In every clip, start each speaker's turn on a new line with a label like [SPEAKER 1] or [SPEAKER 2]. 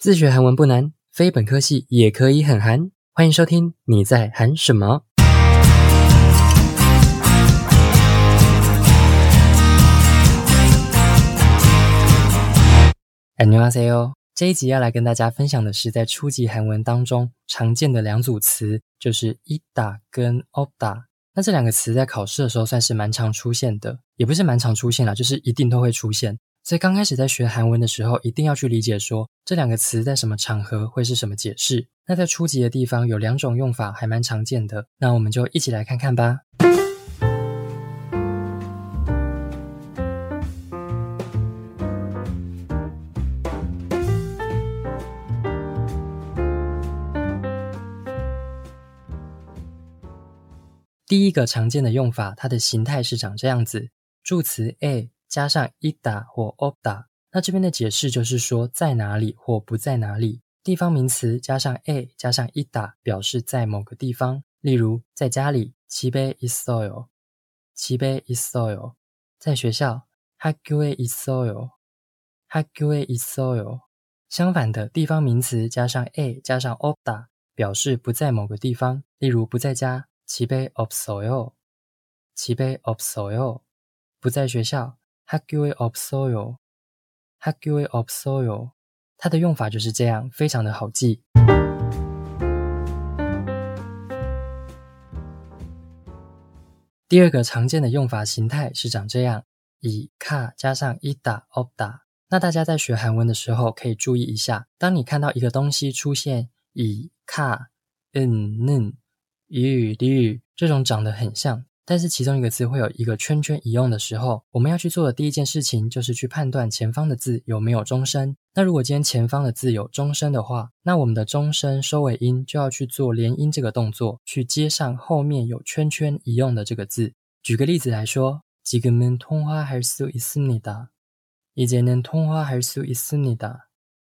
[SPEAKER 1] 自学韩文不难，非本科系也可以很韩。欢迎收听，你在韩什么？안녕하세 요。 这一集要来跟大家分享的是，在初级韩文当中常见的两组词，就是이다跟없다。那这两个词在考试的时候算是蛮常出现的，也不是蛮常出现啦，就是一定都会出现。 所以刚开始在学韩文的时候，一定要去理解说这两个词在什么场合会是什么解释。那在初级的地方有两种用法，还蛮常见的。那我们就一起来看看吧。第一个常见的用法，它的形态是长这样子：助词 a。加上伊达或欧达，那这边的解释就是说在哪里或不在哪里。地方名词加上 a 加上伊达，表示在某个地方。例如在家里，집에있어 요， 집에있어 요。 在学校，학교에있어 요， 학교에있어 요。 相反的，地方名词加上 a 加上欧达，表示不在某个地方。例如不在家，집에없어 요， 집에없어 요。 不在学校。 학교에없어 요， 학교에없어 요。 它的用法就是这样，非常的好记。第二个常见的用法形态是长这样：以카加上이다없 다。 那大家在学韩文的时候可以注意一下，当你看到一个东西出现以카 은、 는、 유、 류这种长得很像。 但是其中一个字会有一个圈圈一用的时候，我们要去做的第一件事情就是去判断前方的字有没有终声。那如果今天前方的字有终声的话，那我们的终声收尾音就要去做连音这个动作，去接上后面有圈圈一用的这个字。举个例子来说，지금은통화할수있습니 다。 이제는통화할수있습니 다。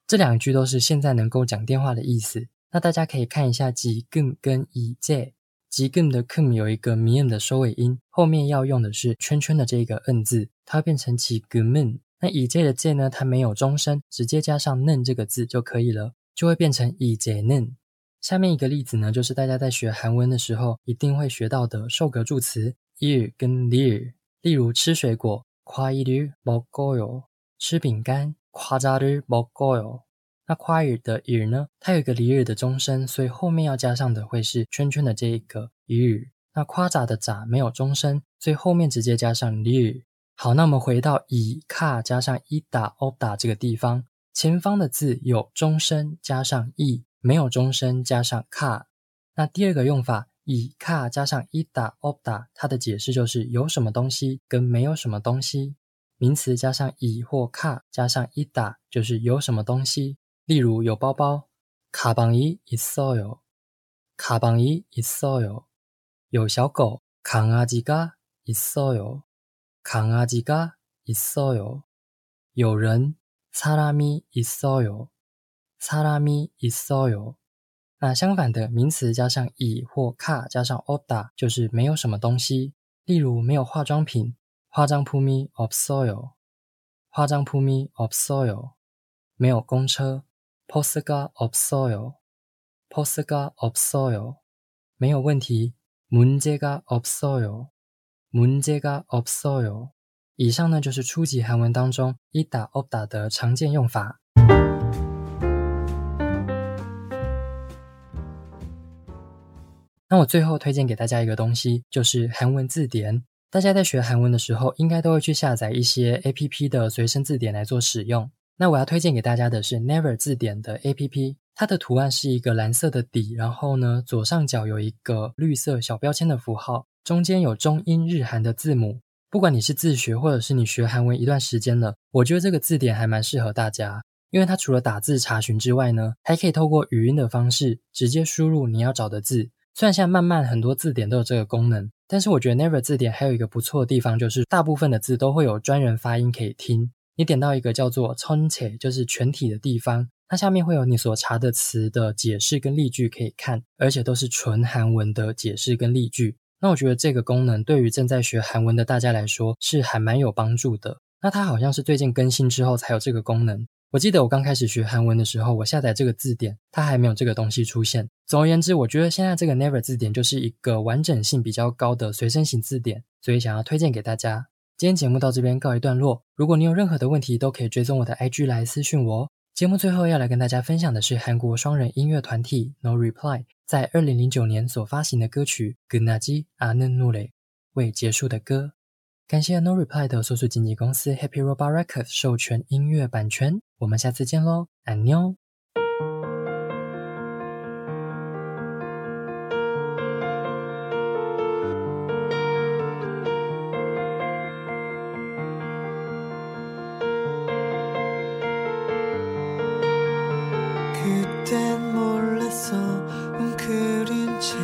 [SPEAKER 1] 这两句都是现在能够讲电话的意思。那大家可以看一下지금跟이 제。 지금的 금有一个미음的收尾音，后面要用的是圈圈的这个嗯字，它变成지금 은。 那以제的제呢，它没有终声，直接加上는这个字就可以了，就会变成이제 는。 下面一个例子呢，就是大家在学韩文的时候一定会学到的受格助词일跟리。 例如吃水果，과일을먹어 요； 吃饼干，과자를먹어 요。 那夸语的语呢？它有一个离日的终声，所以后面要加上的会是圈圈的这一个语。那夸咋的咋没有终声，所以后面直接加上离。好，那我们回到以卡加上伊达欧达这个地方，前方的字有终声加上 e，没有终声加上卡。那第二个用法，以卡加上伊达欧达，它的解释就是有什么东西跟没有什么东西。名词加上以或卡加上伊达，就是有什么东西。例如有包包，가방이있어 요， 가방이있어 요。 有小狗，강아지가있어 요， 강아지가있어 요。 有人，사람이있어 요， 사람이있어 요。 那相反的名词加上이或카加上없다就是没有什么东西。例如没有化妆品，화장품이없어 요， 화장품이없어 요。 没有公车。 버스가없어 요， 버스가없어 요， 没有问题。문제가없어 요， 문제가없어 요。 以上呢就是初级韩文当中이다없다的常见用法。那我最后推荐给大家一个东西，就是韩文字典。大家在学韩文的时候，应该都会去下载一些 A P P 的随身字典来做使用。 那我要推荐给大家的是 Never 字典的 A P P，它的图案是一个蓝色的底，然后呢左上角有一个绿色小标签的符号，中间有中英日韩的字母。不管你是自学或者是你学韩文一段时间了，我觉得这个字典还蛮适合大家，因为它除了打字查询之外呢，还可以透过语音的方式直接输入你要找的字。虽然现在慢慢很多字典都有这个功能，但是我觉得 Never 字典还有一个不错的地方，就是大部分的字都会有专人发音可以听。你点到一个叫做“全体”，就是全体的地方，它下面会有你所查的词的解释跟例句可以看，而且都是纯韩文的解释跟例句。那我觉得这个功能对于正在学韩文的大家来说是还蛮有帮助的。那它好像是最近更新之后才有这个功能，我记得我刚开始学韩文的时候，我下载这个字典，它还没有这个东西出现。总而言之，我觉得现在这个 Never 字典就是一个完整性比较高的随身型字典，所以想要推荐给大家。今天节目到这边告一段落，如果你有任何的问题，都可以追踪我的 IG 来私讯我。节目最后要来跟大家分享的是韩国双人音乐团体 No Reply 在二零零九年所发行的歌曲《g n a j i 아는노래》未结束的歌。感谢 No Reply 的搜索经纪公司 Happy Robot Records 授权音乐版权。我们下次见喽，安妞。
[SPEAKER 2] 그땐 몰랐어. 웅크린 채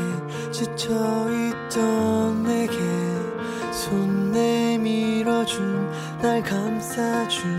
[SPEAKER 2] 지쳐있던 내게 손 내밀어준 날 감싸준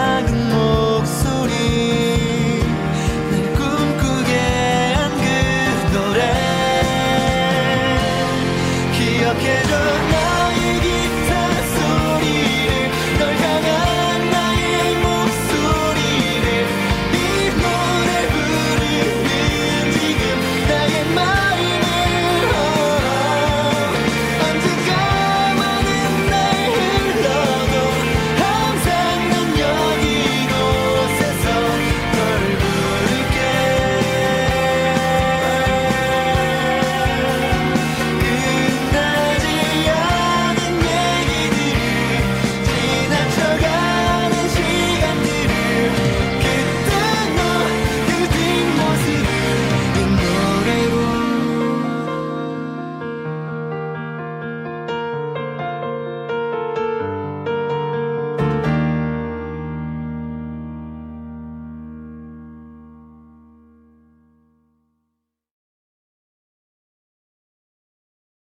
[SPEAKER 2] lágrimas.